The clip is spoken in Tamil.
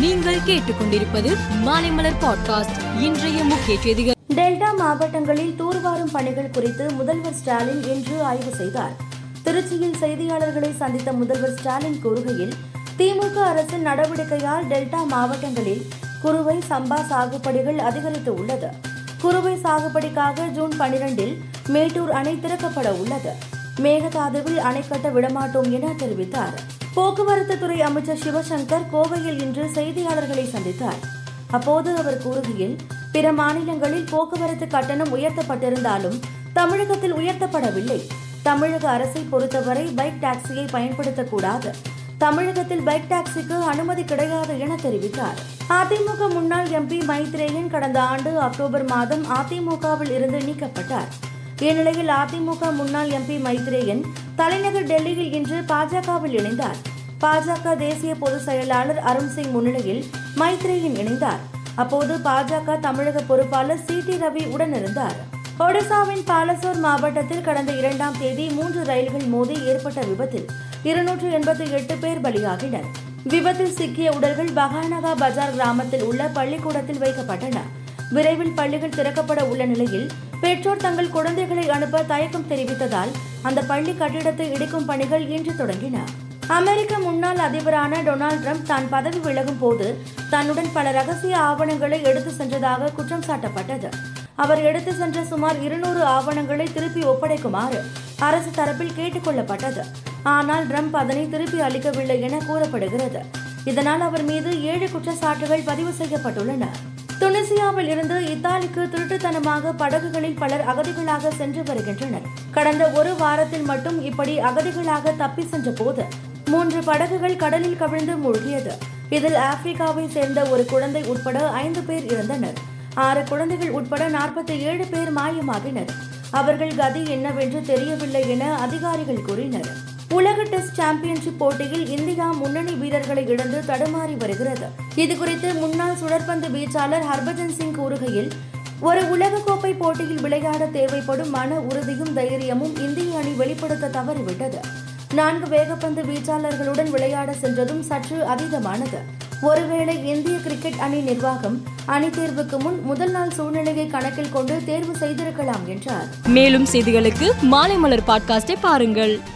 நீங்கள் கேட்டுக்கொண்டிருப்பது மாலைமலர் பாட்காஸ்ட். இன்றைய முக்கிய செய்திகள். டெல்டா மாவட்டங்களில் தூர்வாரும் பணிகள் குறித்து முதல்வர் ஸ்டாலின் இன்று ஆய்வு செய்தார். திருச்சியில் செய்தியாளர்களை சந்தித்த முதல்வர் ஸ்டாலின் கூறுகையில் திமுக அரசின் நடவடிக்கையால் டெல்டா மாவட்டங்களில் குறுவை சம்பா சாகுபடிகள் அதிகரித்து உள்ளது. குறுவை சாகுபடிக்காக ஜூன் பனிரெண்டில் மேட்டூர் அணை திறக்கப்பட உள்ளது. மேகதாதுவில் அணை கட்ட விடமாட்டோம் என தெரிவித்தார். போக்குவரத்து துறை அமைச்சர் சிவசங்கர் கோவையில் இன்று செய்தியாளர்களை சந்தித்தார். அப்போது அவர் கூறுகையில் பிற மாநிலங்களில் போக்குவரத்து கட்டணம் உயர்த்தப்பட்டிருந்தாலும் தமிழகத்தில் உயர்த்தப்படவில்லை. தமிழக அரசை பொறுத்தவரை பைக் டாக்ஸியை பயன்படுத்தக்கூடாது. தமிழகத்தில் பைக் டாக்ஸிக்கு அனுமதி கிடையாது என தெரிவித்தார். அதிமுக முன்னாள் எம்பி மைத்ரேயன் கடந்த ஆண்டு அக்டோபர் மாதம் அதிமுகவில் இருந்து நீக்கப்பட்டார். இந்நிலையில் அதிமுக முன்னாள் எம்பி மைத்ரேயன் தலைநகர் டெல்லியில் இன்று பாஜகவில் இணைந்தார். பாஜக தேசிய பொதுச் செயலாளர் அருண் சிங் முன்னிலையில் மைத்ரேயன் இணைந்தார். அப்போது பாஜக தமிழக பொறுப்பாளர் சி டி ரவி உடனிருந்தார். ஒடிசாவின் பாலசோர் மாவட்டத்தில் கடந்த இரண்டாம் தேதி மூன்று ரயில்கள் மோதி ஏற்பட்ட விபத்தில் இருநூற்று எண்பத்தி எட்டு பேர் பலியாகினர். விபத்தில் சிக்கிய உடல்கள் பகானகா பஜார் கிராமத்தில் உள்ள பள்ளிக்கூடத்தில் வைக்கப்பட்டன. விரைவில் பள்ளிகள் திறக்கப்பட உள்ள நிலையில் பெற்றோர் தங்கள் குழந்தைகளை அனுப்ப தயக்கம் தெரிவித்ததால் அந்த பள்ளி கட்டிடத்தை இடிக்கும் பணிகள் இன்று தொடங்கின. அமெரிக்க முன்னாள் அதிபரான டொனால்டு ட்ரம்ப் தான் பதவி விலகும் போது தன்னுடன் பல ரகசிய ஆவணங்களை எடுத்து சென்றதாக குற்றம் சாட்டப்பட்டது. அவர் எடுத்து சென்ற சுமார் இருநூறு ஆவணங்களை திருப்பி ஒப்படைக்குமாறு அரசு தரப்பில் கேட்டுக்கொள்ளப்பட்டது ஆனால் ட்ரம்ப் அதனை திருப்பி அளிக்கவில்லை என கூறப்படுகிறது. இதனால் அவர் மீது ஏழு குற்றச்சாட்டுகள் பதிவு செய்யப்பட்டுள்ளன. துனிசியாவில் இருந்து இத்தாலிக்கு திருட்டுத்தனமாக படகுகளில் பலர் அகதிகளாக சென்று வருகின்றனர். கடந்த ஒரு வாரத்தில் மட்டும் இப்படி அகதிகளாக தப்பி சென்ற போது மூன்று படகுகள் கடலில் கவிழ்ந்து மூழ்கியது. இதில் ஆப்பிரிக்காவை சேர்ந்த ஒரு குழந்தை உட்பட ஐந்து பேர் இறந்தனர். ஆறு குழந்தைகள் உட்பட நாற்பத்தி ஏழு பேர் மாயமாகினர். அவர்கள் கதி என்னவென்று தெரியவில்லை என அதிகாரிகள் கூறினர். உலக டெஸ்ட் சாம்பியன்ஷிப் போட்டியில் இந்தியா முன்னணி வீரர்களை இழந்து தடுமாறி வருகிறது. இதுகுறித்து முன்னாள் சுழற்பந்து வீச்சாளர் ஹர்பஜன் சிங் கூறுகையில் ஒரு உலகக்கோப்பை போட்டியில் விளையாட தேவைப்படும் மன உறுதியும் தைரியமும் இந்திய அணி வெளிப்படுத்த தவறிவிட்டது. நான்கு வேகப்பந்து வீச்சாளர்களுடன் விளையாட சென்றதும் சற்று அதிகமானது ஒருவேளை இந்திய கிரிக்கெட் அணி நிர்வாகம் அணி தேர்வுக்கு முன் முதல் நாள் சூழ்நிலையை கணக்கில் கொண்டு தேர்வு செய்திருக்கலாம் என்றார். மேலும் செய்திகளுக்கு மாலைமலர் பாட்காஸ்டை பாருங்கள்.